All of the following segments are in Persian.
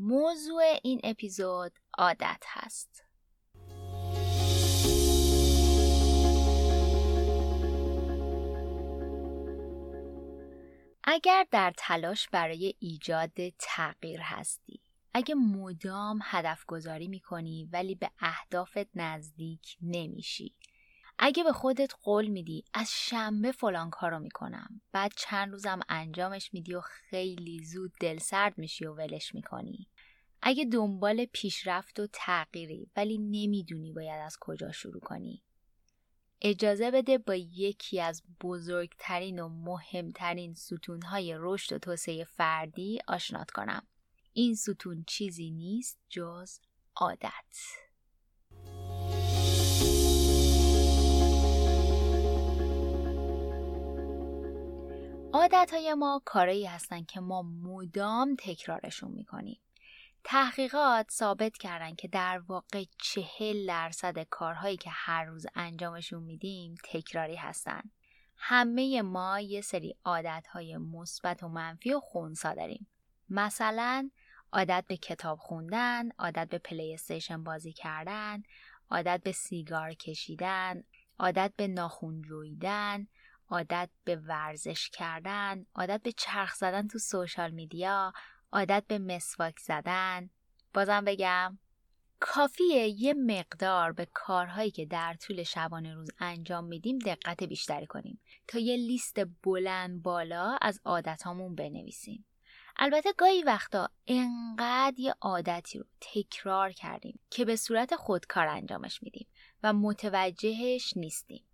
موضوع این اپیزود عادت هست. اگر در تلاش برای ایجاد تغییر هستی اگه مدام هدف گذاری می‌کنی ولی به اهدافت نزدیک نمیشی اگه به خودت قول میدی از شنبه فلان کارو می‌کنم بعد چند روزم انجامش میدی و خیلی زود دل سرد میشی و ولش می‌کنی. اگه دنبال پیشرفت و تغییری ولی نمی‌دونی باید از کجا شروع کنی. اجازه بده با یکی از بزرگترین و مهمترین ستونهای رشد و توسعه فردی آشنات کنم. این ستون چیزی نیست جز عادت. عادت های ما کارایی هستن که ما مدام تکرارشون می‌کنیم. تحقیقات ثابت کردن که در واقع چهل درصد کارهایی که هر روز انجامشون میدیم تکراری هستن. همه ما یه سری عادتهای مثبت و منفی و خونسا داریم. مثلا عادت به کتاب خوندن، عادت به پلی استیشن بازی کردن، عادت به سیگار کشیدن، عادت به ناخون جویدن، عادت به ورزش کردن، عادت به چرخ زدن تو سوشال میدیا، عادت به مسواک زدن. بازم بگم کافیه یه مقدار به کارهایی که در طول شبانه روز انجام میدیم دقت بیشتری کنیم تا یه لیست بلند بالا از عادتامون بنویسیم. البته گاهی وقتا انقدر یه عادتی رو تکرار کردیم که به صورت خودکار انجامش میدیم و متوجهش نیستیم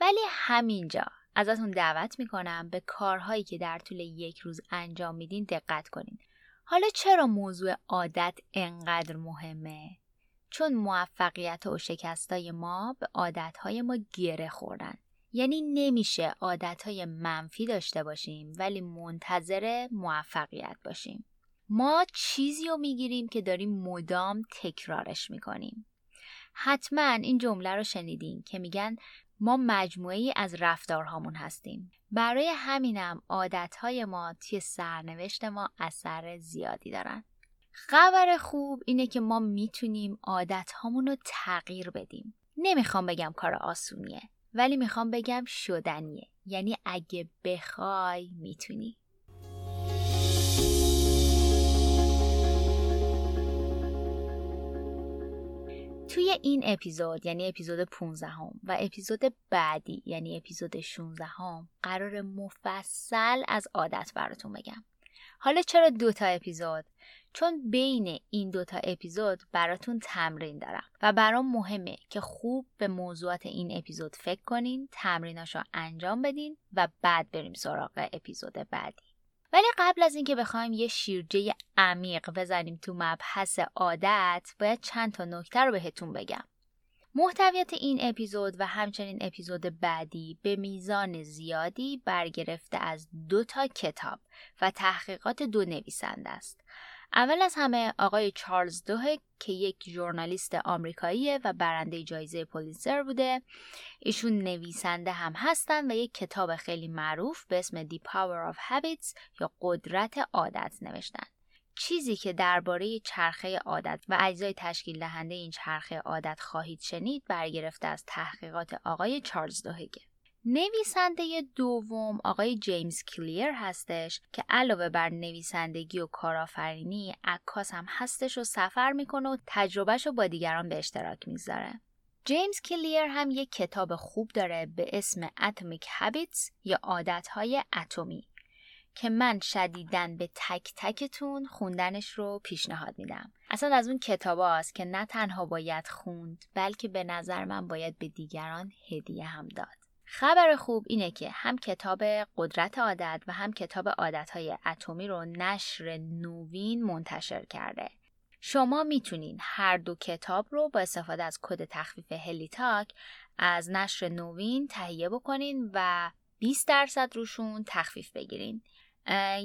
ولی همینجا ازتون دعوت می‌کنم به کارهایی که در طول یک روز انجام میدین دقت کنین. حالا چرا موضوع عادت انقدر مهمه؟ چون موفقیت و شکستای ما به عادتهای ما گره خوردن. یعنی نمیشه عادتهای منفی داشته باشیم ولی منتظر موفقیت باشیم. ما چیزی رو می‌گیریم که داریم مدام تکرارش می‌کنیم. حتما این جمله رو شنیدین که میگن ما مجموعه ای از رفتارهامون هستیم. برای همینم عادتهای ما توی سرنوشت ما اثر زیادی دارن. خبر خوب اینه که ما می‌تونیم عادتهامون رو تغییر بدیم. نمی‌خوام بگم کار آسونیه ولی می‌خوام بگم شدنیه. یعنی اگه بخوای می‌تونی. توی این اپیزود یعنی اپیزود 15 هم و اپیزود بعدی یعنی اپیزود 16 هم قرار مفصل از عادت براتون بگم حالا چرا دوتا اپیزود؟ چون بین این دوتا اپیزود براتون تمرین دارم و برام مهمه که خوب به موضوعات این اپیزود فکر کنین تمریناشو انجام بدین و بعد بریم سراغ اپیزود بعدی ولی قبل از اینکه بخوایم یه شیرجه عمیق بزنیم تو مبحث عادت باید چند تا نکته رو بهتون بگم محتویات این اپیزود و همچنین اپیزود بعدی به میزان زیادی برگرفته از دو تا کتاب و تحقیقات دو نویسنده است. اول از همه آقای چارلز دوهک که یک ژورنالیست آمریکاییه و برنده جایزه پولیتزر بوده. ایشون نویسنده هم هستن و یک کتاب خیلی معروف به اسم The Power of Habits یا قدرت عادت نوشتن. چیزی که درباره چرخه عادت و اجزای تشکیل دهنده این چرخه عادت خواهید شنید برگرفته از تحقیقات آقای چارلز دوهگه نویسنده دوم آقای جیمز کلیر هستش که علاوه بر نویسندگی و کارآفرینی عکاس هم هستش و سفر می‌کنه و تجربهش رو با دیگران به اشتراک می‌ذاره جیمز کلیر هم یک کتاب خوب داره به اسم Atomic Habits یا عادتهای اتمی که من شدیدن به تک تکتون خوندنش رو پیشنهاد میدم. اصلا از اون کتاب هاست که نه تنها باید خوند بلکه به نظر من باید به دیگران هدیه هم داد. خبر خوب اینه که هم کتاب قدرت عادت و هم کتاب عادتهای اتمی رو نشر نوین منتشر کرده. شما می‌تونین هر دو کتاب رو با استفاده از کد تخفیف هلیتاک از نشر نوین تهیه بکنین و 20 درصد روشون تخفیف بگیرین.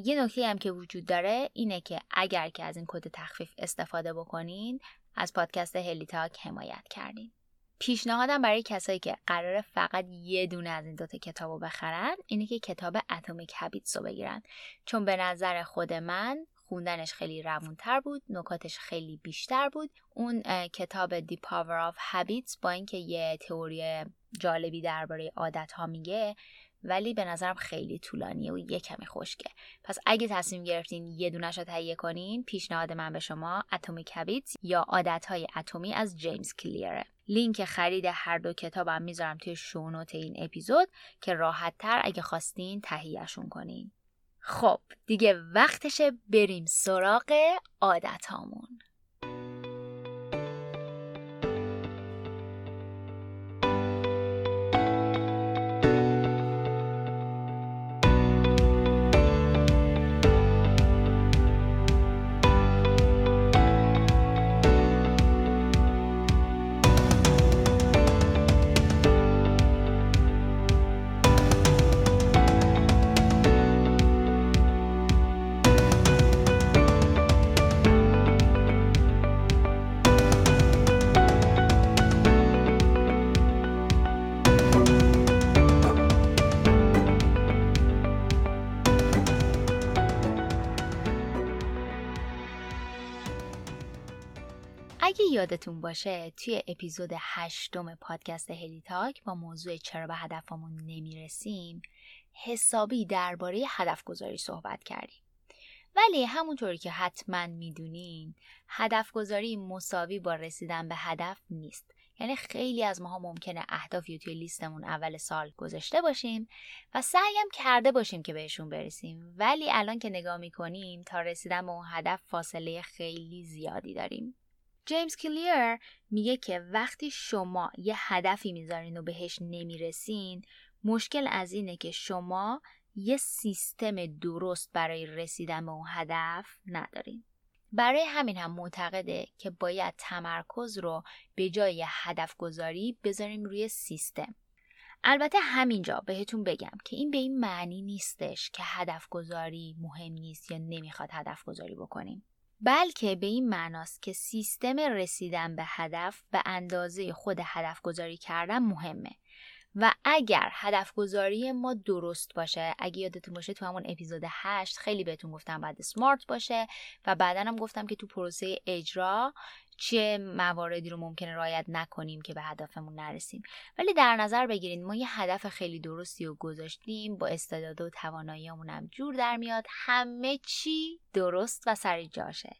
یه نکته هم که وجود داره اینه که اگر که از این کد تخفیف استفاده بکنین از پادکست هلیتاک حمایت کردین. پیشنهادم برای کسایی که قرار فقط یه دونه از این دوتا کتاب رو بخرن اینه که کتاب Atomic Habits رو بگیرن. چون به نظر خود من خوندنش خیلی روونتر بود نکاتش خیلی بیشتر بود. اون کتاب The Power of Habits با اینکه یه تئوری جالبی درباره عادت ها میگه ولی به نظرم خیلی طولانیه و یه کمی خشکه. پس اگه تصمیم گرفتین یه دونش رو تهیه کنین پیشنهاد من به شما Atomic Habits یا عادت های اتمی از جیمز کلیره. لینک خرید هر دو کتابم می‌ذارم توی show note این اپیزود که راحت تر اگه خواستین تهیهشون کنین. خب دیگه وقتشه بریم سراغ عادت هامون. یادتون باشه توی اپیزود هشتم پادکست هلیتاک با موضوع چرا به هدفمون نمی‌رسیم حسابی درباره هدف گذاری صحبت کردیم. ولی همونطوری که حتما می‌دونین هدف گذاری مساوی با رسیدن به هدف نیست. یعنی خیلی از ماها ممکنه اهدافی توی لیستمون اول سال گذاشته باشیم و سعیم کرده باشیم که بهشون برسیم. ولی الان که نگاه می‌کنیم تا رسیدن به اون هدف فاصله خیلی زیادی داریم. جیمز کلیر میگه که وقتی شما یه هدفی می‌ذارین و بهش نمی‌رسین مشکل از اینه که شما یه سیستم درست برای رسیدن به اون هدف ندارین. برای همین هم معتقده که باید تمرکز رو به جای هدف گذاری بذاریم روی سیستم. البته همینجا بهتون بگم که این به این معنی نیستش که هدف گذاری مهم نیست یا نمی‌خواد هدف گذاری بکنیم. بلکه به این معناست که سیستم رسیدن به هدف به اندازه خود هدف گذاری کردن مهمه. و اگر هدف گذاری ما درست باشه اگه یادتون باشه تو همون اپیزود 8 خیلی بهتون گفتم بعد سمارت باشه و بعدا هم گفتم که تو پروسه اجرا چه مواردی رو ممکنه رایت نکنیم که به هدفمون نرسیم. ولی در نظر بگیرید ما یه هدف خیلی درستی رو گذاشتیم با استعداد و تواناییمون هم جور در میاد همه چی درست و سر جاشه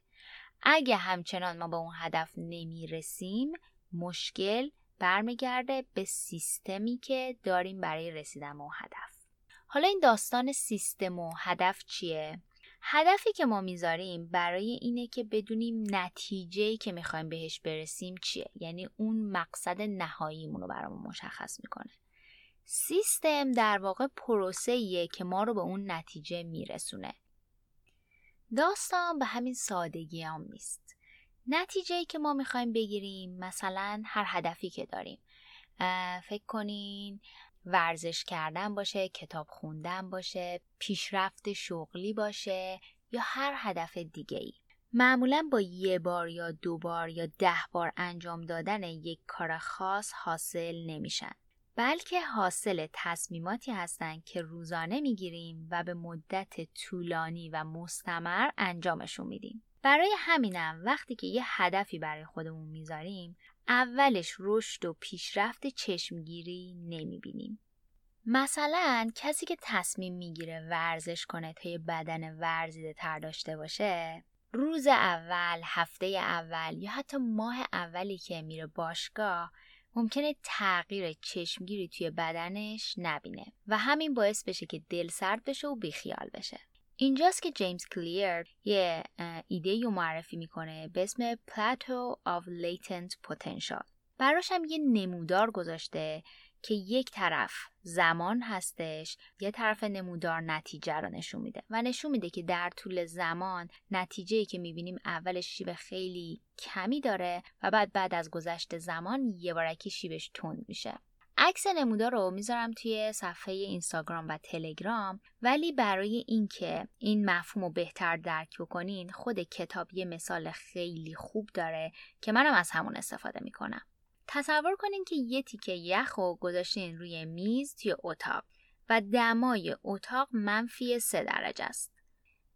اگه همچنان ما به اون هدف نمی‌رسیم مشکل برمیگرده به سیستمی که داریم برای رسیدن به هدف. حالا این داستان سیستم و هدف چیه؟ هدفی که ما می‌ذاریم برای اینه که بدونیم نتیجه که می‌خوایم بهش برسیم چیه. یعنی اون مقصد نهاییمون رو برامون مشخص می‌کنه. سیستم در واقع پروسه که ما رو به اون نتیجه میرسونه. داستان به همین سادگی هم نیست. نتیجه که ما می‌خوایم بگیریم مثلا هر هدفی که داریم. فکر کنین ورزش کردن باشه کتاب خوندن باشه پیشرفت شغلی باشه یا هر هدف دیگه ای معمولا با یه بار یا دو بار یا ده بار انجام دادن یک کار خاص حاصل نمیشن. بلکه حاصل تصمیماتی هستند که روزانه می‌گیریم و به مدت طولانی و مستمر انجامشون میدیم. برای همینم وقتی که یه هدفی برای خودمون می‌ذاریم اولش رشد و پیشرفت چشمگیری نمی‌بینیم. مثلا کسی که تصمیم می‌گیره ورزش کنه تا یه بدن ورزیده تر داشته باشه روز اول، هفته اول یا حتی ماه اولی که میره باشگاه ممکنه تغییر چشمگیری توی بدنش نبینه و همین باعث بشه که دل سرد بشه و بیخیال بشه. اینجاست که جیمز کلیر یه ایده رو معرفی می‌کنه به اسم Plateau of Latent Potential. براش هم یه نمودار گذاشته که یک طرف زمان هستش یه طرف نمودار نتیجه رو نشون میده. و نشون میده که در طول زمان نتیجه که می‌بینیم اولش شیب خیلی کمی داره و بعد بعد از گذشت زمان یه بارکی شیبش تند میشه. عکس نمودار رو می‌ذارم توی صفحه اینستاگرام و تلگرام ولی برای اینکه این مفهوم رو بهتر درک بکنین خود کتاب یه مثال خیلی خوب داره که منم از همون استفاده می‌کنم تصور کنین که یه تیکه یخ رو گذاشتین روی میز توی اتاق و دمای اتاق منفی سه درجه است.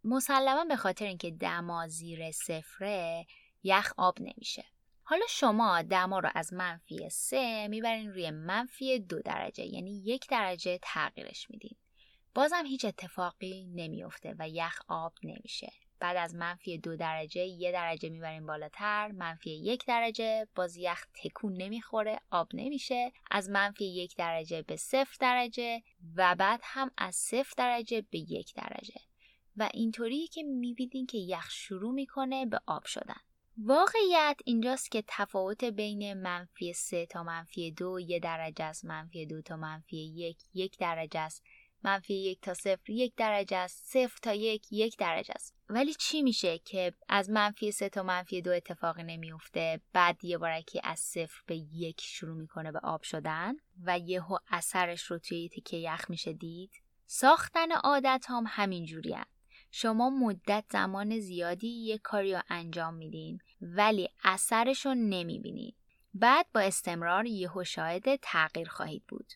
مسلما به خاطر اینکه دما زیر صفره یخ آب نمیشه. حالا شما دما رو از منفی سه می‌برین روی منفی دو درجه یعنی یک درجه تغییرش میدین. بازم هیچ اتفاقی نمیافته و یخ آب نمیشه. بعد از منفی دو درجه یه درجه می‌بریم بالاتر منفی یک درجه باز یخ تکون نمی‌خوره آب نمیشه از منفی یک درجه به صفر درجه و بعد هم از صفر درجه به یک درجه و اینطوری که می‌بینین که یخ شروع می‌کنه به آب شدن واقعیت اینجاست که تفاوت بین منفی سه تا منفی دو یه درجه است. منفی دو تا منفی یک یک درجه است. منفی یک تا صفر یک درجه است. صفر تا یک یک درجه است. ولی چی میشه که از منفی سه تا منفی دو اتفاقی نمیفته بعد یه بارکی از صفر به یک شروع می‌کنه به آب شدن و یهو اثرش رو توی تیکه یخ میشه دید؟ ساختن عادت هم همین جوری شما مدت زمان زیادی یه کاری رو انجام میدین ولی اثرش رو نمی‌بینید بعد با استمرار یهو شاهد تغییر خواهید بود.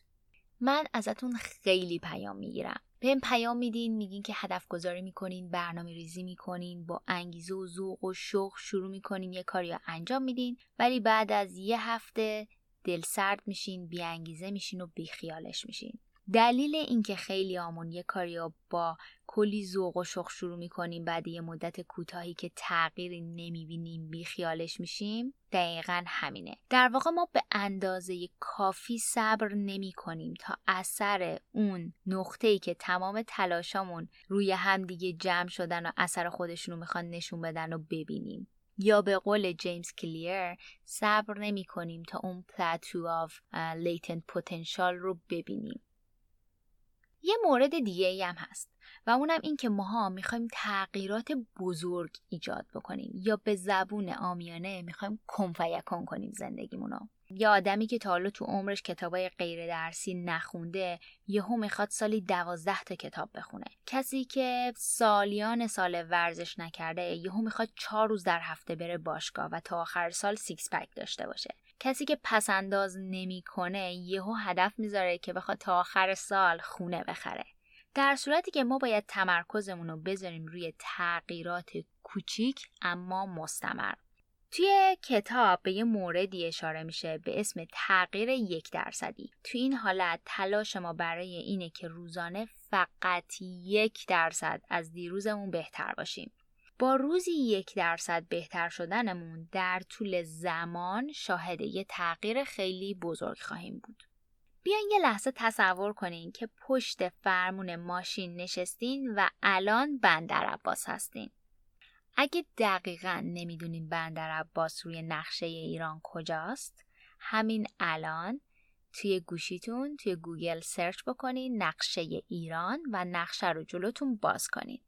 من ازتون خیلی پیام می‌گیرم. بهم پیام میدین میگین که هدف گذاری می‌کنین برنامه ریزی می‌کنین با انگیزه و ذوق و شوق شروع می‌کنین یه کاری رو انجام میدین. ولی بعد از یه هفته دل سرد میشین بی انگیزه میشین و بیخیالش میشین. دلیل اینکه خیلی آمون یه کاری با کلی ذوق و شوق شروع می‌کنیم بعد یه مدت کوتاهی که تغییری نمی‌بینیم بیخیالش میشیم دقیقا همینه. در واقع ما به اندازه کافی صبر نمی کنیم تا اثر اون نقطه ای که تمام تلاشامون روی همدیگه جمع شدن و اثر خودشونو می‌خوان نشون بدن و ببینیم. یا به قول جیمز کلیر صبر نمی کنیم تا اون plateau of latent potential رو ببینیم. یه مورد دیگه ای هم هست و اونم این که ماها می‌خوایم تغییرات بزرگ ایجاد بکنیم یا به زبون عامیانه می‌خوایم کن فیکون کنیم زندگیمونو. یا آدمی که تا حالا تو عمرش کتابای غیر درسی نخونده یهو می‌خواد سالی دوازده تا کتاب بخونه. کسی که سالیان سال ورزش نکرده یهو می‌خواد چهار روز در هفته بره باشگاه و تا آخر سال six pack داشته باشه. کسی که پس‌انداز نمی‌کنه یهو هدف می‌ذاره که بخواد تا آخر سال خونه بخره. در صورتی که ما باید تمرکزمون رو بذاریم روی تغییرات کوچیک اما مستمر. توی کتاب به یه موردی اشاره میشه به اسم تغییر یک درصدی. توی این حالت تلاش ما برای اینه که روزانه فقط یک درصد از دیروزمون بهتر باشیم. با روزی یک درصد بهتر شدنمون در طول زمان شاهد یه تغییر خیلی بزرگ خواهیم بود. بیاین یه لحظه تصور کنین که پشت فرمون ماشین نشستین و الان بندر عباس هستین. اگه دقیقا نمی‌دونین بندر عباس روی نقشه ایران کجاست، همین الان توی گوشیتون توی گوگل search بکنین نقشه ایران و نقشه رو جلوتون باز کنین.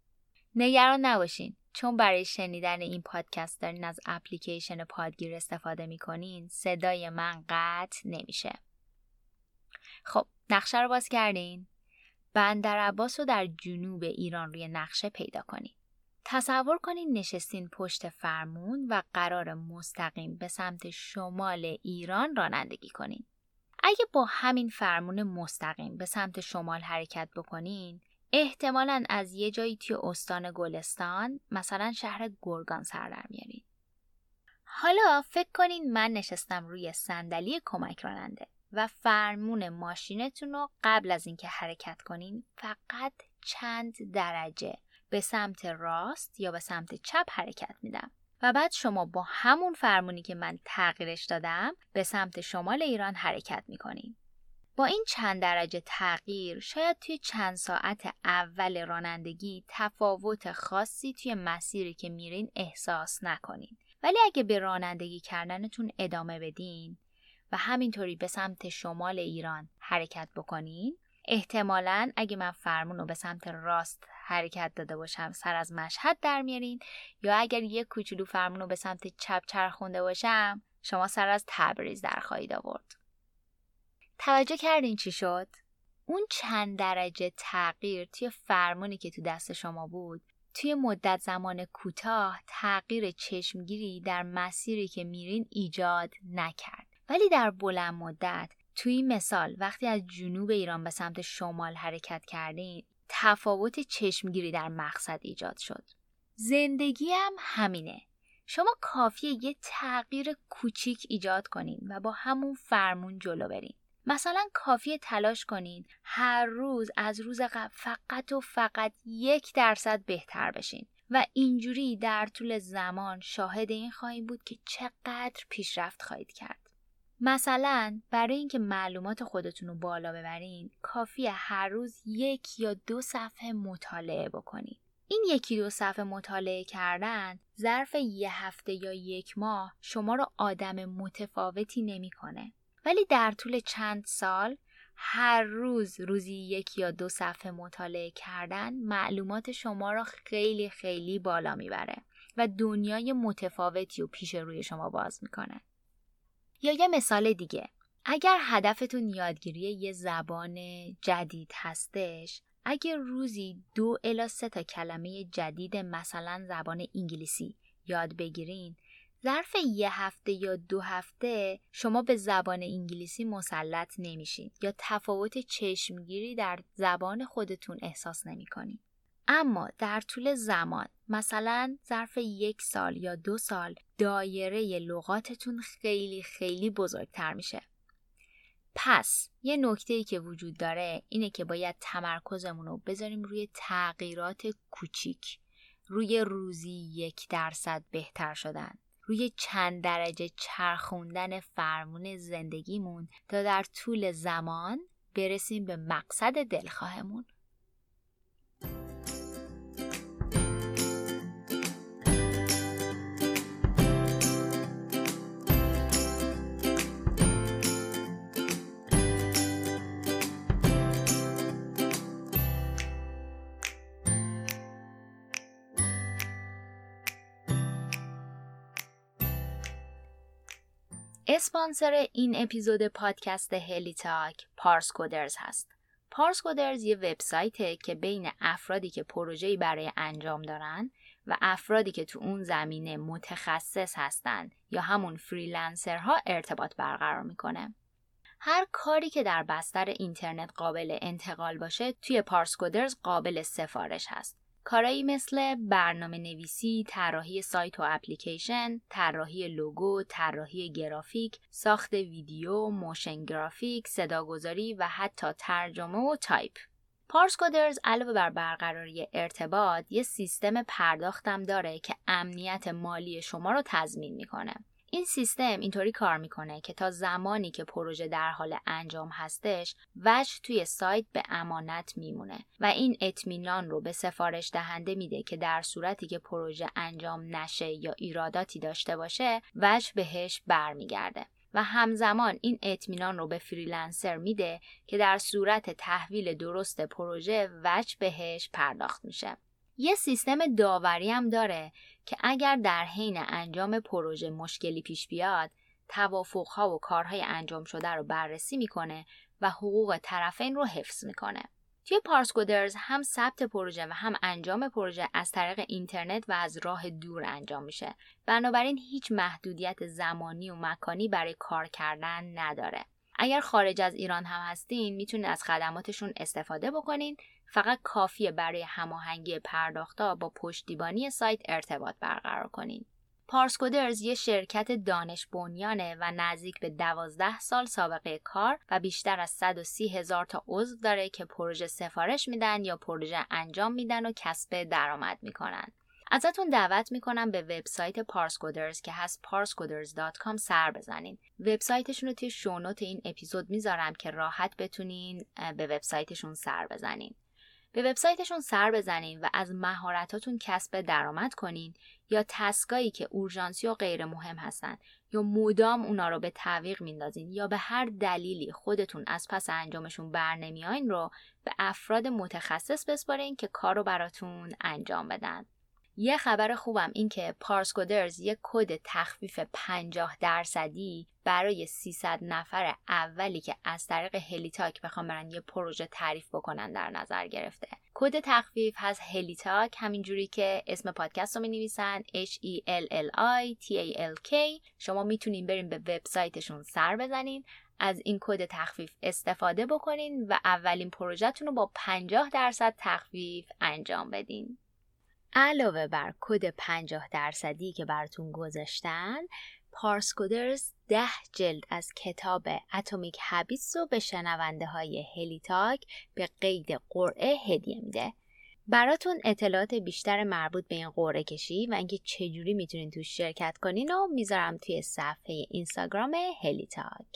نگران نباشین چون برای شنیدن این پادکست دارین از اپلیکیشن پادگیر استفاده می‌کنین صدای من قطع نمیشه. خب نقشه رو باز کردین؟ بندر عباس رو در جنوب ایران روی نقشه پیدا کنین. تصور کنین نشستین پشت فرمون و قرار مستقیم به سمت شمال ایران رانندگی کنین. اگه با همین فرمون مستقیم به سمت شمال حرکت بکنین احتمالا از یه جایی توی استان گلستان مثلا شهر گرگان سر در میارین حالا فکر کنین من نشستم روی صندلی کمک راننده و فرمون ماشینتون رو قبل از اینکه حرکت کنین فقط چند درجه به سمت راست یا به سمت چپ حرکت میدم و بعد شما با همون فرمونی که من تغییرش دادم به سمت شمال ایران حرکت می‌کنین. با این چند درجه تغییر شاید توی چند ساعت اول رانندگی تفاوت خاصی توی مسیری که میرین احساس نکنین. ولی اگه به رانندگی کردنتون ادامه بدین و همینطوری به سمت شمال ایران حرکت بکنین احتمالا اگه من فرمون رو به سمت راست حرکت داده باشم سر از مشهد در میارین یا اگر یک کوچولو فرمون رو به سمت چپ چرخونده باشم شما سر از تبریز در خواهید آورد. توجه کردین چی شد؟ اون چند درجه تغییر توی فرمونی که تو دست شما بود توی مدت زمان کوتاه تغییر چشمگیری در مسیری که میرین ایجاد نکرد. ولی در بلند مدت توی مثال وقتی از جنوب ایران به سمت شمال حرکت کردین تفاوت چشمگیری در مقصد ایجاد شد. زندگی هم همینه. شما کافیه یه تغییر کوچیک ایجاد کنین و با همون فرمون جلو برین. مثلا کافیه تلاش کنین هر روز از روز قبل فقط و فقط یک درصد بهتر بشین. و اینجوری در طول زمان شاهد این خواهیم بود که چقدر پیشرفت خواهید کرد. مثلا برای اینکه معلومات خودتون رو بالا ببرین کافیه هر روز یک یا دو صفحه مطالعه بکنید. این یکی دو صفحه مطالعه کردن ظرف یه هفته یا یک ماه شما رو آدم متفاوتی نمی‌کنه. ولی در طول چند سال هر روز روزی یک یا دو صفحه مطالعه کردن معلومات شما را خیلی خیلی بالا می‌بره و دنیای متفاوتی و پیش روی شما باز می‌کنه. یا یه مثال دیگه اگر هدفتون یادگیری یه زبان جدید هستش اگر روزی دو الا سه تا کلمه جدید مثلا زبان انگلیسی یاد بگیرین ظرف یه هفته یا دو هفته شما به زبان انگلیسی مسلط نمیشین یا تفاوت چشمگیری در زبان خودتون احساس نمی‌کنین. اما در طول زمان مثلا ظرف یک سال یا دو سال دایره لغاتتون خیلی خیلی بزرگتر میشه پس یه نکته ای که وجود داره اینه که باید تمرکزمون رو بذاریم روی تغییرات کوچیک روی روزی یک درصد بهتر شدن روی چند درجه چرخوندن فرمون زندگیمون تا در طول زمان برسیم به مقصد دلخواهمون. اسپانسر این اپیزود پادکست هلی تاک پارس کودرز هست. پارس کودرز یه وبسایته که بین افرادی که پروژه‌ای برای انجام دارن و افرادی که تو اون زمینه متخصص هستن یا همون فریلنسرها ارتباط برقرار می‌کنه. هر کاری که در بستر اینترنت قابل انتقال باشه توی پارس کودرز قابل سفارش هست. کارایی مثل برنامه نویسی، طراحی سایت و اپلیکیشن، طراحی لوگو، طراحی گرافیک، ساخت ویدیو، موشن گرافیک، صداگذاری و حتی ترجمه و تایپ. پارس کودرز علاوه بر برقراری ارتباط یه سیستم پرداختم داره که امنیت مالی شما رو تضمین می‌کنه. این سیستم اینطوری کار می‌کنه که تا زمانی که پروژه در حال انجام هستش وجه توی سایت به امانت میمونه و این اطمینان رو به سفارش دهنده میده که در صورتی که پروژه انجام نشه یا ایراداتی داشته باشه وجه بهش برمیگرده. و همزمان این اطمینان رو به فریلنسر میده که در صورت تحویل درست پروژه وجه بهش پرداخت میشه. یه سیستم داوری هم داره که اگر در حین انجام پروژه مشکلی پیش بیاد توافقها و کارهای انجام شده رو بررسی می‌کنه و حقوق طرفین رو حفظ می‌کنه. توی پارسکودرز هم ثبت پروژه و هم انجام پروژه از طریق اینترنت و از راه دور انجام میشه. بنابراین هیچ محدودیت زمانی و مکانی برای کار کردن نداره. اگر خارج از ایران هم هستین می‌تونید از خدماتشون استفاده بکنین فقط کافیه برای هماهنگی پرداختا با پشتیبانی سایت ارتباط برقرار کنین. پارسکودرز یه شرکت دانش بنیانه و نزدیک به 12 سال سابقه کار و بیشتر از 130 هزار تا عضو داره که پروژه سفارش میدن یا پروژه انجام میدن و کسب درآمد می‌کنن. ازتون دعوت می‌کنم به وبسایت پارسکودرز که هست parscoders.com سر بزنین. وبسایتشون رو توی شونوت این اپیزود می‌ذارم که راحت بتونین به وبسایتشون سر بزنین. به وبسایتشون سر بزنین و از مهارتاتون کسب درآمد کنین یا تسکایی که اورژانسی و غیر مهم هستن یا مدام اونا رو به تعویق میندازین یا به هر دلیلی خودتون از پس انجامشون بر نمیاین رو به افراد متخصص بسپارین که کار رو براتون انجام بدن. یه خبر خوبم این که پارسکودرز یک کد تخفیف 50 درصدی برای 300 نفر اولی که از طریق هلیتاک بخوام برن یه پروژه تعریف بکنن در نظر گرفته. کد تخفیف هست هلیتاک همینجوری که اسم پادکست رو می نویسن H E L L I T A L K. شما می‌تونین برین به وبسایتشون سر بزنین از این کد تخفیف استفاده بکنین و اولین پروژهتون رو با 50 درصد تخفیف انجام بدین. علاوه بر کد 50 درصدی که براتون گذاشتن پارسکودرز ده جلد از کتاب Atomic Habits رو به شنونده های هلیتاک به قید قرعه هدیه میده. براتون اطلاعات بیشتر مربوط به این قرعه کشی و اینکه چجوری می‌تونین توش شرکت کنین و می‌ذارم توی صفحه اینستاگرام هلیتاک.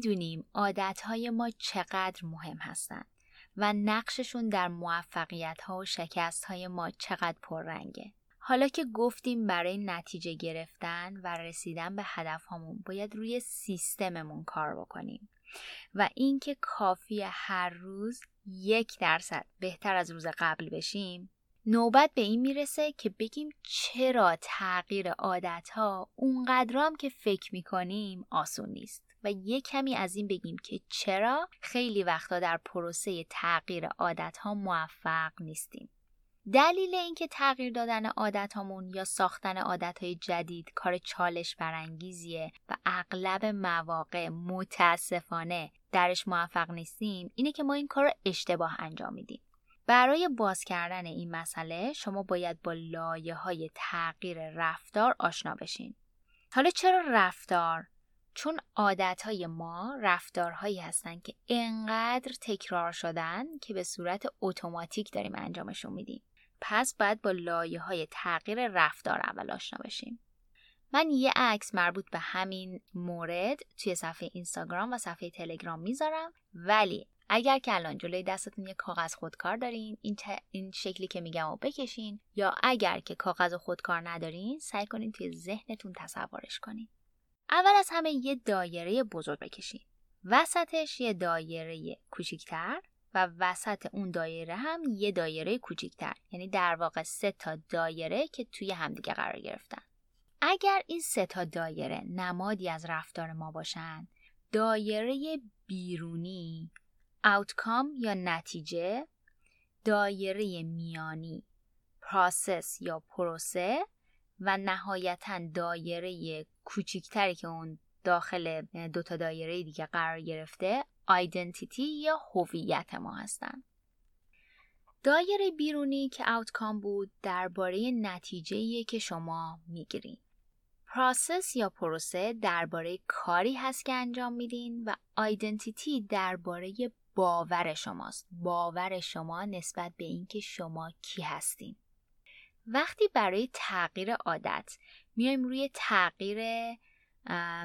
می‌دونیم عادتهای ما چقدر مهم هستند و نقششون در موفقیت ها و شکست های ما چقدر پررنگه. حالا که گفتیم برای نتیجه گرفتن و رسیدن به هدف هامون باید روی سیستممون کار بکنیم و اینکه کافی هر روز یک درصد بهتر از روز قبل بشیم نوبت به این می‌رسه که بگیم چرا تغییر عادت ها اونقدر هم که فکر می‌کنیم آسون نیست. و یه کمی از این بگیم که چرا خیلی وقتا در پروسه تغییر عادت ها موفق نیستیم. دلیل اینکه تغییر دادن عادت هامون یا ساختن عادت های جدید کار چالش برانگیزیه و اغلب مواقع متاسفانه درش موفق نیستیم اینه که ما این کار رو اشتباه انجام میدیم. برای باز کردن این مسئله شما باید با لایه های تغییر رفتار آشنا بشین. حالا چرا رفتار؟ چون عادتهای ما رفتارهایی هستن که انقدر تکرار شدن که به صورت اتوماتیک داریم انجامشون میدیم. پس باید با لایه های تغییر رفتار اول آشنا بشیم. من یه عکس مربوط به همین مورد توی صفحه اینستاگرام و صفحه تلگرام می‌ذارم ولی اگر که الان جلوی دستتون یه کاغذ خودکار دارین این, این شکلی که میگم رو بکشین یا اگر که کاغذ خودکار ندارین سعی کنین توی ذهنتون تصورش کنین اول از همه یه دایره بزرگ بکشین وسطش یه دایره کوچیکتر و وسط اون دایره هم یه دایره کوچیکتر. یعنی در واقع سه تا دایره که توی همدیگه قرار گرفتن. اگر این سه تا دایره نمادی از رفتار ما باشن دایره بیرونی outcome یا نتیجه دایره میانی پراسس یا پروسه و نهایتا دایره کوچیکتری که اون داخل دوتا دایره دیگه قرار گرفته identity یا هویت ما هستن. دایره بیرونی که outcome بود درباره نتیجه که شما می‌گیرین. process یا پروسه درباره کاری هست که انجام میدین و identity درباره باور شماست. باور شما نسبت به اینکه شما کی هستین. وقتی برای تغییر عادت میایم روی تغییر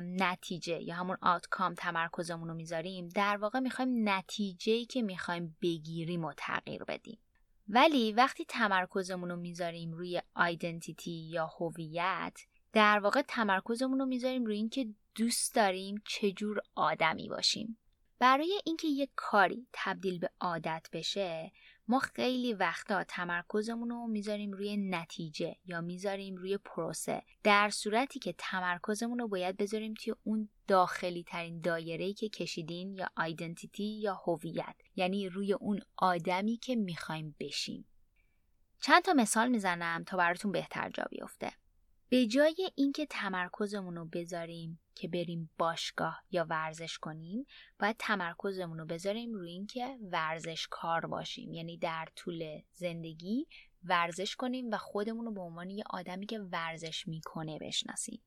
نتیجه یا همون آتکام تمرکزمون رو می‌ذاریم در واقع می‌خوایم نتیجه که می‌خوایم بگیریم و تغییر بدیم. ولی وقتی تمرکزمون رو می‌ذاریم روی آیدنتیتی یا هویت در واقع تمرکزمون رو می‌ذاریم روی اینکه دوست داریم چجور آدمی باشیم. برای اینکه یک کاری تبدیل به عادت بشه ما خیلی وقتا تمرکزمون رو می‌ذاریم روی نتیجه یا می‌ذاریم روی پروسه. در صورتی که تمرکزمون رو باید بذاریم توی اون داخلی ترین دایره که کشیدین یا آیدنتیتی یا هویت یعنی روی اون آدمی که می‌خوایم بشیم. چند تا مثال می‌زنم تا براتون بهتر جا بیفته. به جای اینکه تمرکزمون رو بذاریم که بریم باشگاه یا ورزش کنیم باید تمرکزمون رو بذاریم روی اینکه ورزش کار باشیم. یعنی در طول زندگی ورزش کنیم و خودمون رو به عنوان یه آدمی که ورزش می‌کنه بشناسیم.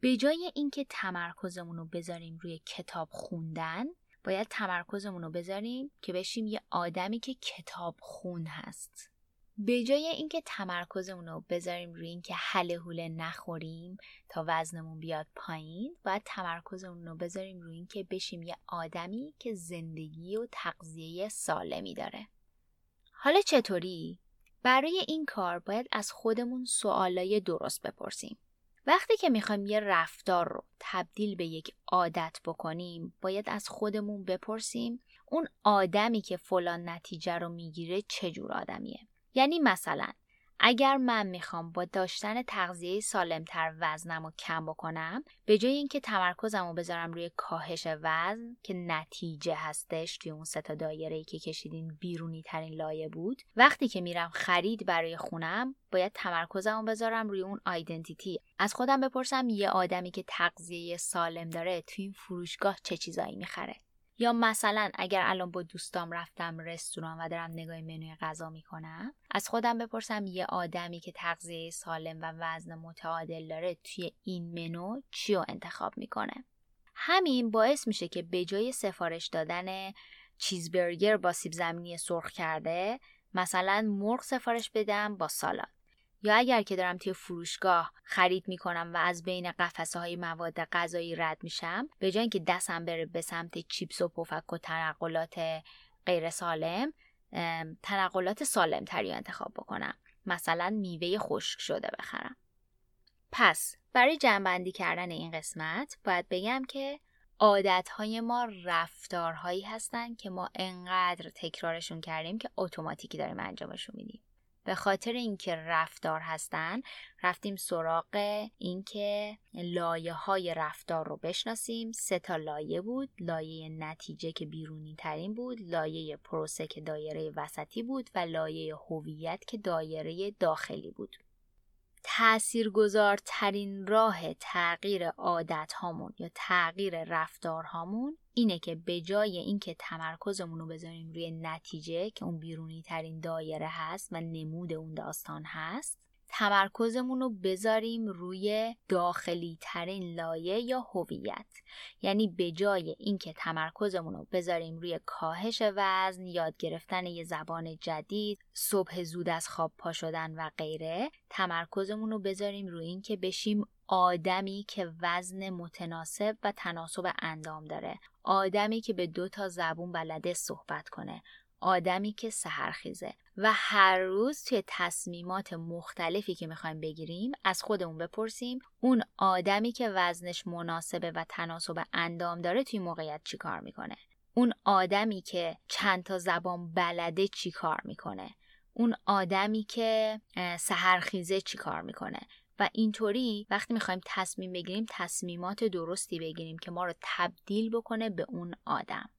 به جای اینکه تمرکزمون رو بذاریم روی کتاب خوندن باید تمرکزمون رو بذاریم که بشیم یه آدمی که کتاب خون هست. به جای اینکه تمرکزمون رو بذاریم روی اینکه حل حوله نخوریم تا وزنمون بیاد پایین باید تمرکزمون رو بذاریم روی اینکه بشیم یه آدمی که زندگی و تغذیه سالمی داره. حالا چطوری؟ برای این کار باید از خودمون سوالای درست بپرسیم. وقتی که می‌خوایم یه رفتار رو تبدیل به یک عادت بکنیم باید از خودمون بپرسیم اون آدمی که فلان نتیجه رو می‌گیره چه جور آدمیه. یعنی مثلا اگر من می‌خوام با داشتن تغذیه سالمتر وزنم رو کم بکنم به جای اینکه تمرکزم رو بذارم روی کاهش وزن که نتیجه هستش توی اون ستا دایره ای که کشیدین بیرونی ترین لایه بود وقتی که میرم خرید برای خونم باید تمرکزم رو بذارم روی اون آیدنتیتی از خودم بپرسم یه آدمی که تغذیه سالم داره توی این فروشگاه چه چیزایی می‌خره؟ یا مثلا اگر الان با دوستام رفتم رستوران و دارم نگاه منوی غذا می‌کنم از خودم بپرسم یه آدمی که تغذیه سالم و وزن متعادل داره توی این منو چی رو انتخاب می‌کنه؟ همین باعث میشه که به جای سفارش دادن چیزبرگر با سیب زمینی سرخ کرده مثلا مرغ سفارش بدم با سالاد. یا اگر که دارم توی فروشگاه خرید می‌کنم و از بین قفسه های مواد غذایی رد میشم به جای اینکه دستم بره به سمت چیپس و پفک و تنقلات غیر سالم تنقلات سالم تری انتخاب بکنم. مثلا میوه خشک شده بخرم. پس برای جنبندی کردن این قسمت باید بگم که عادتهای ما رفتارهایی هستن که ما انقدر تکرارشون کردیم که اتوماتیکی داریم انجامشون میدیم. به خاطر اینکه رفتار هستن رفتیم سراغ اینکه لایه های رفتار رو بشناسیم. سه تا لایه بود. لایه نتیجه که بیرونی ترین بود لایه پروسه که دایره وسطی بود و لایه هویت که دایره داخلی بود. تاثیرگذارترین راه تغییر عادت هامون یا تغییر رفتار هامون اینه که به جای اینکه تمرکزمون رو بذاریم روی نتیجه که اون بیرونی ترین دایره هست و نمود اون داستان هست تمرکزمون رو بذاریم روی داخلی ترین لایه یا هویت. یعنی به جای اینکه تمرکزمون رو بذاریم روی کاهش وزن یاد گرفتن یه زبان جدید صبح زود از خواب پا شدن و غیره تمرکزمون رو بذاریم روی اینکه بشیم آدمی که وزن متناسب و تناسب اندام داره. آدمی که به دو تا زبون بلده صحبت کنه. آدمی که سهرخیزه و هر روز توی تصمیمات مختلفی که می‌خوایم بگیریم از خودمون بپرسیم اون آدمی که وزنش مناسبه و تناسب اندام داره توی موقعیت چی کار می‌کنه؟ اون آدمی که چند تا زبان بلده چی کار می‌کنه؟ اون آدمی که سهرخیزه چی کار می‌کنه؟ و اینطوری وقتی می‌خوایم تصمیم بگیریم تصمیمات درستی بگیریم که ما رو تبدیل بکنه به اون آدم.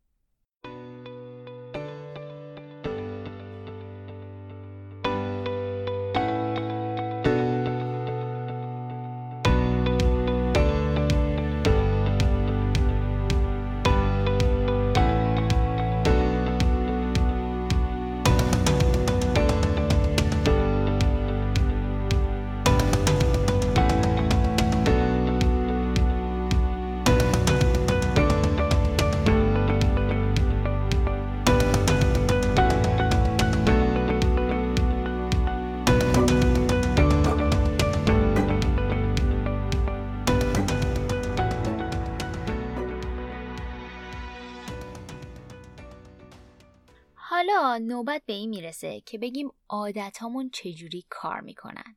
نوبت به این می‌رسه که بگیم عادتامون چجوری کار می‌کنن.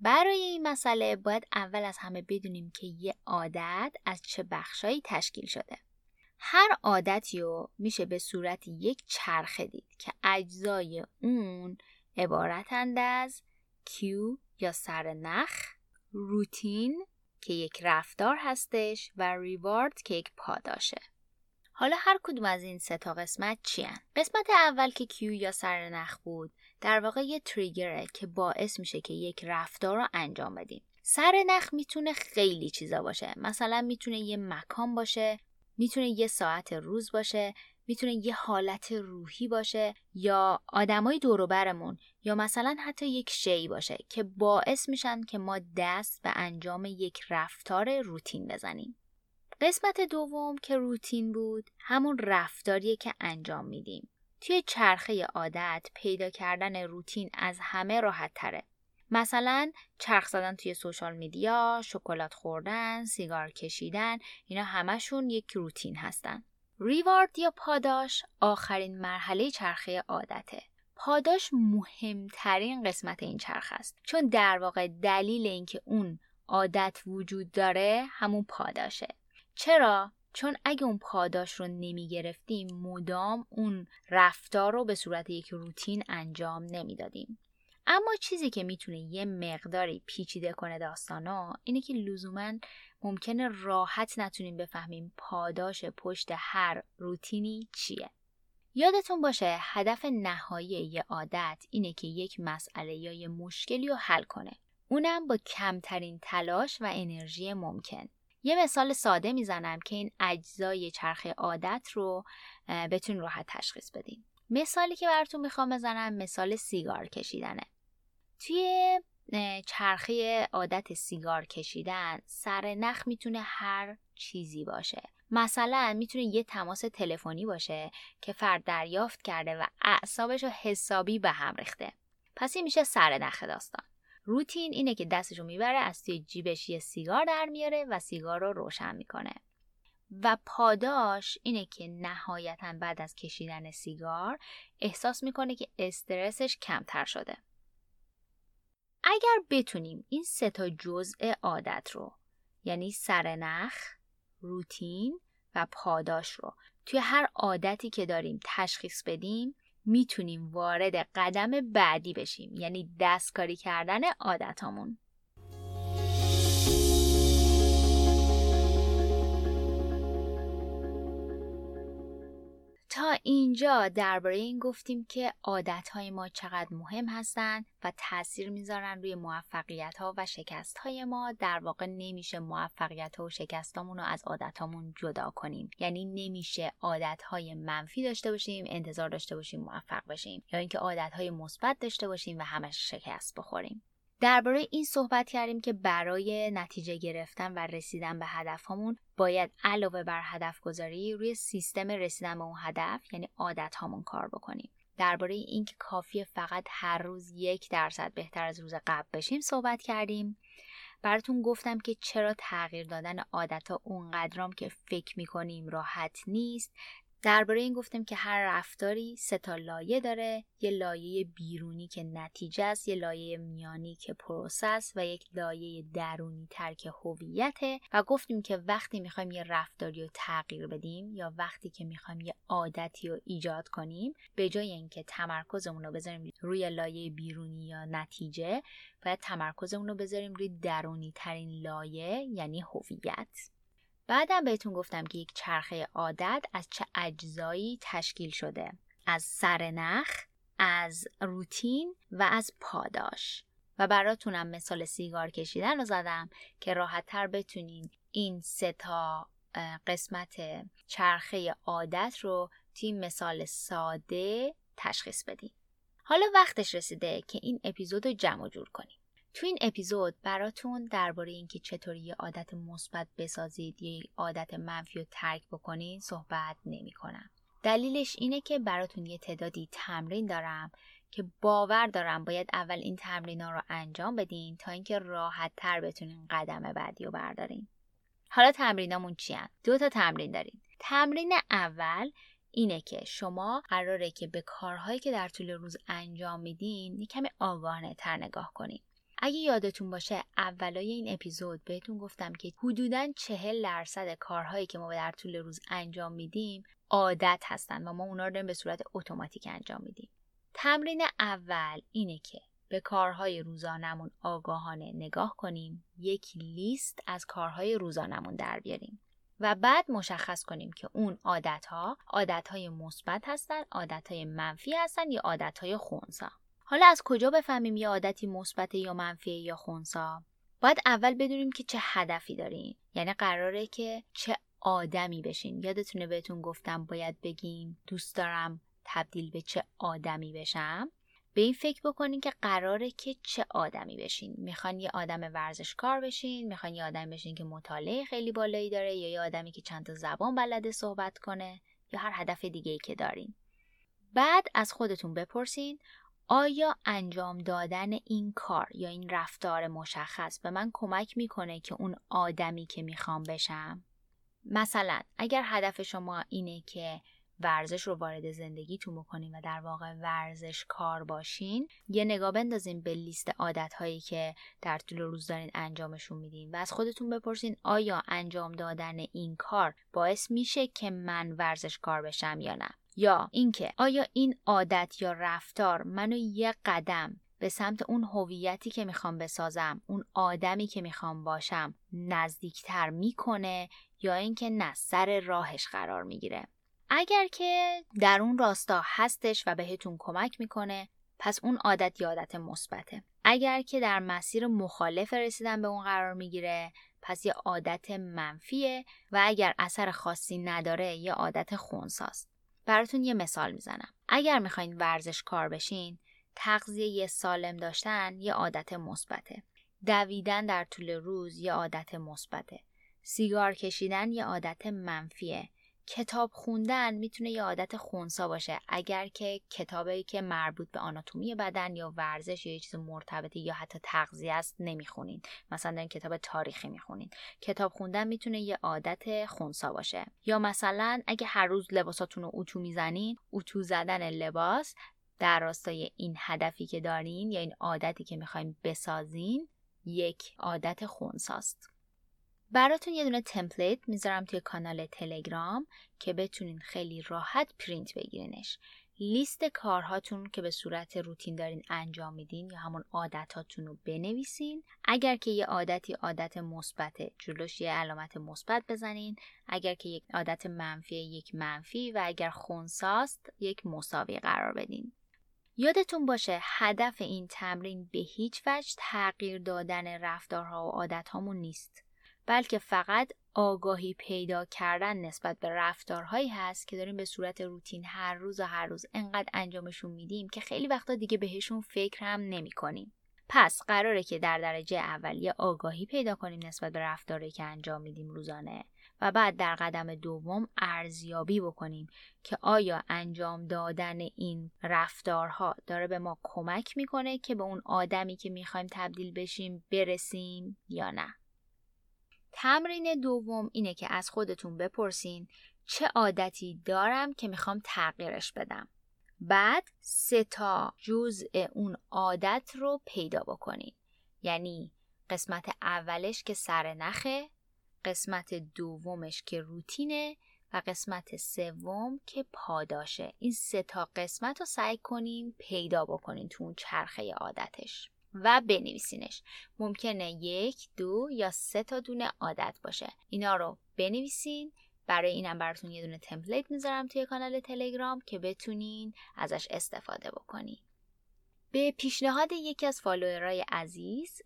برای این مسئله باید اول از همه بدونیم که یه عادت از چه بخشایی تشکیل شده. هر عادتی رو میشه به صورت یک چرخه دید که اجزای اون عبارتند از کیو یا سر نخ روتین که یک رفتار هستش و ریوارد که یک پاداشه. حالا هر کدوم از این سه تا قسمت چی هن؟ قسمت اول که کیو یا سرنخ بود در واقع یه تریگره که باعث میشه که یک رفتار رو انجام بدیم سرنخ می‌تونه خیلی چیزا باشه مثلا می‌تونه یه مکان باشه می‌تونه یه ساعت روز باشه می‌تونه یه حالت روحی باشه یا آدمای دور برمون یا مثلا حتی یک شی باشه که باعث میشن که ما دست به انجام یک رفتار روتین بزنیم. قسمت دوم که روتین بود همون رفتاریه که انجام میدیم. توی چرخه عادت پیدا کردن روتین از همه راحت تره. مثلا چرخ زدن توی سوشال میدیا، شکلات خوردن، سیگار کشیدن، اینا همشون یک روتین هستن. ریوارد یا پاداش آخرین مرحله چرخه عادته. پاداش مهمترین قسمت این چرخ است چون در واقع دلیل اینکه اون عادت وجود داره همون پاداشه چرا؟ چون اگه اون پاداش رو نمی گرفتیم مدام اون رفتار رو به صورت یک روتین انجام نمی‌دادیم. اما چیزی که می‌تونه یه مقداری پیچیده کنه داستانا اینه که لزوما ممکنه راحت نتونیم بفهمیم پاداش پشت هر روتینی چیه. یادتون باشه هدف نهایی یه عادت اینه که یک مسئله یا یه مشکلی رو حل کنه. اونم با کمترین تلاش و انرژی ممکن. یه مثال ساده می‌زنم که این اجزای چرخه عادت رو بتونین راحت تشخیص بدین. مثالی که براتون می‌خوام بزنم مثال سیگار کشیدنه. توی چرخه عادت سیگار کشیدن سر نخ می‌تونه هر چیزی باشه. مثلا می‌تونه یه تماس تلفنی باشه که فرد دریافت کرده و اعصابش رو حسابی به هم ریخته. پس این میشه سر نخ داستان. روتین اینه که دستشو می‌بره از توی جیبش یه سیگار در میاره و سیگار رو روشن می‌کنه. و پاداش اینه که نهایتا بعد از کشیدن سیگار احساس می‌کنه که استرسش کمتر شده. اگر بتونیم این سه تا جزء عادت رو یعنی سرنخ، روتین و پاداش رو توی هر عادتی که داریم تشخیص بدیم می‌تونیم وارد قدم بعدی بشیم یعنی دستکاری کردن عادتامون. تا اینجا درباره این گفتیم که عادتهای ما چقدر مهم هستند و تاثیر می‌ذارن روی موفقیت ها و شکست های ما. در واقع نمیشه موفقیت ها و شکستامون رو از عادتامون جدا کنیم. یعنی نمیشه عادت های منفی داشته باشیم انتظار داشته باشیم موفق بشیم. یا اینکه عادت های مثبت داشته باشیم و همش شکست بخوریم. درباره این صحبت کردیم که برای نتیجه گرفتن و رسیدن به هدفهامون باید علاوه بر هدف گذاری روی سیستم رسیدن به اون هدف یعنی عادت هامون کار بکنیم. درباره اینکه کافیه فقط هر روز یک درصد بهتر از روز قبل بشیم صحبت کردیم. براتون گفتم که چرا تغییر دادن عادت ها اونقدرام که فکر می‌کنیم راحت نیست. درباره این گفتیم که هر رفتاری سه تا لایه داره. یه لایه بیرونی که نتیجه است یه لایه میانی که process و یک لایه درونی که هویته. و گفتیم که وقتی می‌خوایم یه رفتاری رو تغییر بدیم یا وقتی که می‌خوایم یه عادتی رو ایجاد کنیم به جای اینکه تمرکزمون رو بذاریم روی لایه بیرونی یا نتیجه باید تمرکزمون رو بذاریم روی درونی ترین لایه یعنی هویت. بعدم بهتون گفتم که یک چرخه عادت از چه اجزایی تشکیل شده. از سرنخ از روتین و از پاداش. و براتونم مثال سیگار کشیدن رو زدم که راحت تر بتونین این سه تا قسمت چرخه عادت رو توی مثال ساده تشخیص بدین. حالا وقتش رسیده که این اپیزود رو جمع جور کنیم. تو این اپیزود براتون درباره اینکه چطوری یه عادت مثبت بسازید یه عادت منفی رو ترک بکنید صحبت نمی کنم. دلیلش اینه که براتون یه تعدادی تمرین دارم که باور دارم باید اول این تمرین ها رو انجام بدین تا اینکه راحت تر بتونین قدم بعدی رو بردارین. حالا تمرینامون چی هم؟ دو تا تمرین داریم. تمرین اول اینه که شما قراره که به کارهایی که در طول روز انجام میدین کمی آگاهانه تر نگاه کنید. اگه یادتون باشه اولای این اپیزود بهتون گفتم که حدودا چهل درصد کارهایی که ما در طول روز انجام میدیم عادت هستن و ما اونا رو به صورت اتوماتیک انجام میدیم. تمرین اول اینه که به کارهای روزانمون آگاهانه نگاه کنیم یک لیست از کارهای روزانمون در بیاریم و بعد مشخص کنیم که اون عادتها عادتهای مثبت هستن عادتهای منفی هستن یا عادتهای خونسا. حالا از کجا بفهمیم یه عادتی مثبت یا منفی یا خونسا؟ باید اول بدونیم که چه هدفی داریم. یعنی قراره که چه آدمی بشین یادتونه بهتون گفتم باید بگیم دوست دارم تبدیل به چه آدمی بشم. به این فکر بکنین که قراره که چه آدمی بشین. می‌خوان یه آدم ورزشکار بشین می‌خوان یه آدمی بشین که مطالعه خیلی بالایی داره یا یه آدمی که چند تا زبان بلده صحبت کنه یا هر هدف دیگه ای که دارین. بعد از خودتون بپرسین آیا انجام دادن این کار یا این رفتار مشخص به من کمک می‌کنه که اون آدمی که می‌خوام بشم؟ مثلا اگر هدف شما اینه که ورزش رو وارد زندگیتون بکنین و در واقع ورزش کار باشین یه نگاه بندازین به لیست عادت هایی که در طول روز دارین انجامشون میدین و از خودتون بپرسین آیا انجام دادن این کار باعث میشه که من ورزش کار بشم یا نه. یا اینکه آیا این عادت یا رفتار منو یه قدم به سمت اون هویتی که می‌خوام بسازم اون آدمی که می‌خوام باشم نزدیکتر می‌کنه یا اینکه نه سر راهش قرار می‌گیره؟ اگر که در اون راستا هستش و بهتون کمک می‌کنه پس اون عادت یا عادت مثبته. اگر که در مسیر مخالف رسیدن به اون قرار می‌گیره پس یه عادت منفیه و اگر اثر خاصی نداره یه عادت خونساست براتون یه مثال می‌زنم. اگر می‌خواین ورزش کار بشین تغذیه سالم داشتن یه عادت مثبته. دویدن در طول روز یه عادت مثبته. سیگار کشیدن یه عادت منفیه. کتاب خوندن می‌تونه یه عادت خونسا باشه. اگر که کتابی که مربوط به آناتومی بدن یا ورزش یا یه چیز مرتبطی یا حتی تغذیه است نمی‌خونین. مثلا دارین کتاب تاریخی می‌خونین. کتاب خوندن می‌تونه یه عادت خونسا باشه. یا مثلا اگه هر روز لباساتون رو اتو می‌زنین اتو زدن لباس در راستای این هدفی که دارین یا این عادتی که می‌خواین بسازین یک عادت خونساست. براتون یه دونه تمپلیت می‌ذارم توی کانال تلگرام که بتونین خیلی راحت پرینت بگیرینش. لیست کارهاتون که به صورت روتین دارین انجام میدین یا همون عادتاتون رو بنویسین. اگر که یه عادتی عادت مثبته جلوش یه علامت مثبت بزنین. اگر که یک عادت منفی یک منفی و اگر خونساست یک مساوی قرار بدین. یادتون باشه هدف این تمرین به هیچ وجه تغییر دادن رفتارها و عادتهامون نیست. بلکه فقط آگاهی پیدا کردن نسبت به رفتارهایی هست که داریم به صورت روتین هر روز و هر روز انقدر انجامشون میدیم که خیلی وقتا دیگه بهشون فکر هم نمی کنیم. پس قراره که در درجه اول یه آگاهی پیدا کنیم نسبت به رفتاری که انجام میدیم روزانه و بعد در قدم دوم ارزیابی بکنیم که آیا انجام دادن این رفتارها داره به ما کمک می‌کنه که به اون آدمی که می‌خوایم تبدیل بشیم برسیم یا نه تمرین دوم اینه که از خودتون بپرسین چه عادتی دارم که می‌خوام تغییرش بدم. بعد سه تا جزء اون عادت رو پیدا بکنین. یعنی قسمت اولش که سر نخه قسمت دومش که روتینه و قسمت سوم که پاداشه. این سه تا قسمت رو سعی کنین پیدا بکنین تو اون چرخه عادتش. و بنویسینش. ممکنه یک دو یا سه تا دونه عادت باشه. اینا رو بنویسین. برای اینم براتون یه دونه تمپلیت می‌ذارم توی کانال تلگرام که بتونین ازش استفاده بکنین. به پیشنهاد یکی از فالوورای عزیز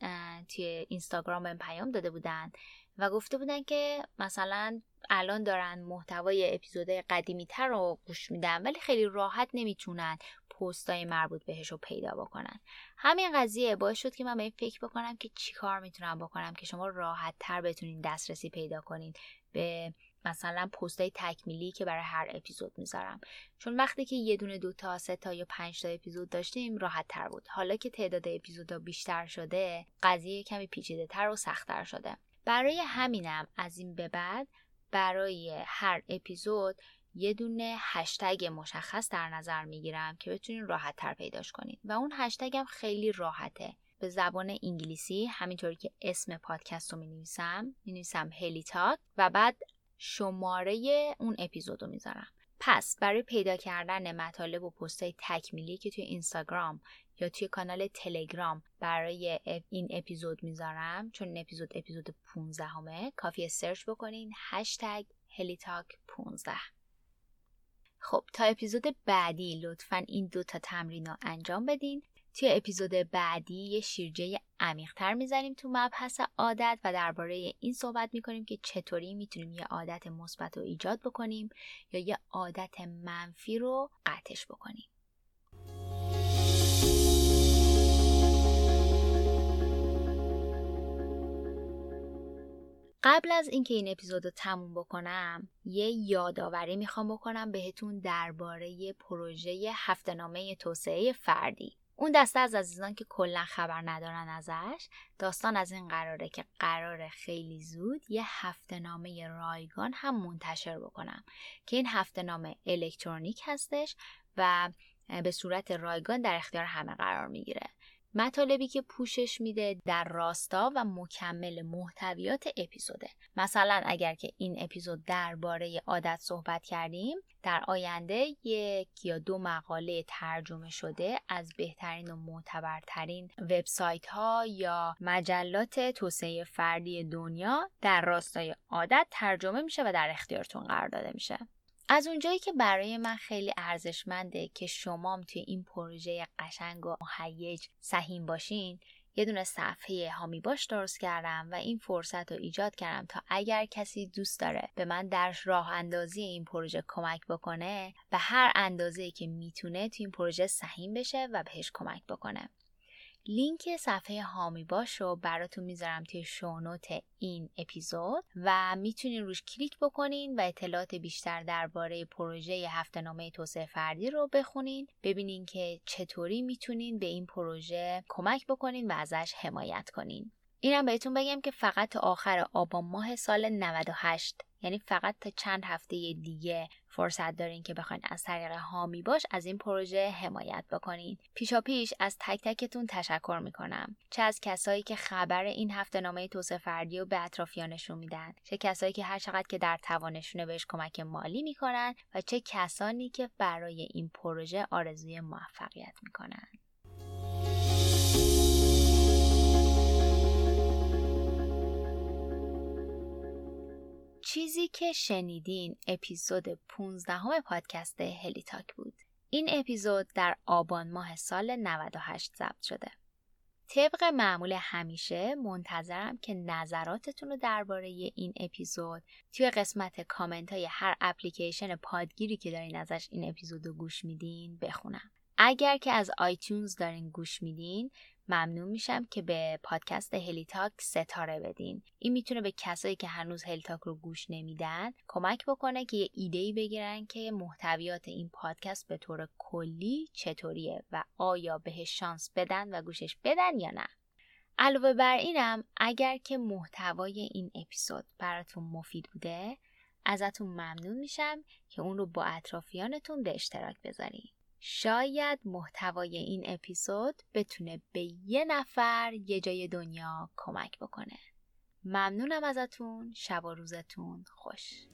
توی اینستاگرام بهم پیام داده بودن و گفته بودن که مثلا الان دارن محتوای اپیزودهای قدیمی تر رو گوش میدن ولی خیلی راحت نمی‌تونن پستای مربوط بهش رو پیدا بکنن. همین قضیه باعث شد که من به این فکر بکنم که چیکار می‌تونم بکنم که شما راحت تر بتونین دسترسی پیدا کنین به مثلا پستای تکمیلی که برای هر اپیزود می‌ذارم. چون وقتی که یه دونه دو تا سه تا یا پنج تا اپیزود داشتیم راحت تر بود. حالا که تعداد اپیزودها بیشتر شده قضیه کمی پیچیده تر و سختتر شده. برای همینم از این به بعد برای هر اپیزود یه دونه هشتگ مشخص در نظر می‌گیرم که بتونین راحت تر پیداش کنید و اون هشتگ هم خیلی راحته. به زبان انگلیسی همینطوری که اسم پادکست رو می نویسم می نویسم هلی تاک و بعد شماره اون اپیزود رو می‌ذارم. پس برای پیدا کردن مطالب و پستای تکمیلی که توی اینستاگرام یا توی کانال تلگرام برای این اپیزود می‌ذارم چون این اپیزود اپیزود 15 همه کافی سرچ بکنین. هشتگ هلیتاک 15 خب تا اپیزود بعدی لطفا این دو تا تمرین رو انجام بدین. توی اپیزود بعدی یه شیرجه عمیقتر می‌زنیم تو مبحث عادت و درباره این صحبت می‌کنیم که چطوری می‌تونیم یه عادت مثبت رو ایجاد بکنیم یا یه عادت منفی رو قطعش بکنیم. قبل از اینکه این اپیزود رو تموم بکنم یه یادآوری می‌خوام بکنم بهتون درباره پروژه هفتهنامه توسعه فردی. اون دسته از عزیزان که کلا خبر ندارن ازش داستان از این قراره که قراره خیلی زود یه هفته نامه رایگان هم منتشر بکنم. که این هفته نامه الکترونیک هستش و به صورت رایگان در اختیار همه قرار می‌گیره. مطالبی که پوشش میده در راستا و مکمل محتویات اپیزوده. مثلا اگر که این اپیزود درباره عادت صحبت کردیم در آینده یک یا دو مقاله ترجمه شده از بهترین و معتبرترین وبسایت ها یا مجلات توسعه فردی دنیا در راستای عادت ترجمه میشه و در اختیارتون قرار داده میشه. از اونجایی که برای من خیلی ارزشمنده که شمام توی این پروژه قشنگ و مهیج سهیم باشین یه دونه صفحه هامی باش درست کردم و این فرصت رو ایجاد کردم تا اگر کسی دوست داره به من در راه اندازی این پروژه کمک بکنه به هر اندازه که می‌تونه توی این پروژه سهیم بشه و بهش کمک بکنه. لینک صفحه هامی باش رو براتون می‌ذارم توی شونوت این اپیزود و می‌تونین روش کلیک بکنین و اطلاعات بیشتر درباره پروژه هفته نامه توسعه فردی رو بخونین. ببینین که چطوری می‌تونین به این پروژه کمک بکنین و ازش حمایت کنین. اینم بهتون بگم که فقط آخر آبان ماه سال 98 یعنی فقط تا چند هفته دیگه فرصت دارین که بخواین از طریق هامی باش از این پروژه حمایت بکنین. پیشا پیش از تک تکتون تشکر می‌کنم. چه از کسایی که خبر این هفته نامه توسعه فردی رو به اطرافیانشون میدن. چه کسایی که هر چقدر که در توانشونه بهش کمک مالی می‌کنن و چه کسانی که برای این پروژه آرزوی موفقیت می‌کنن. چیزی که شنیدین اپیزود 15 همه پادکست هلی تاک بود. این اپیزود در آبان ماه سال 98 ضبط شده. طبق معمول همیشه منتظرم که نظراتتون رو درباره این اپیزود توی قسمت کامنت های هر اپلیکیشن پادگیری که دارین ازش این اپیزود رو گوش میدین بخونم. اگر که از iTunes دارین گوش میدین ممنون میشم که به پادکست هلیتاک ستاره بدین. این می‌تونه به کسایی که هنوز هلیتاک رو گوش نمیدن کمک بکنه که یه ایده بگیرن که محتویات این پادکست به طور کلی چطوریه و آیا بهش شانس بدن و گوشش بدن یا نه. علاوه بر اینم اگر که محتوای این اپیزود براتون مفید بوده ازتون ممنون میشم که اون رو با اطرافیانتون به اشتراک بذارین. شاید محتوای این اپیزود بتونه به یه نفر یه جای دنیا کمک بکنه. ممنونم ازتون. شب و روزتون خوش.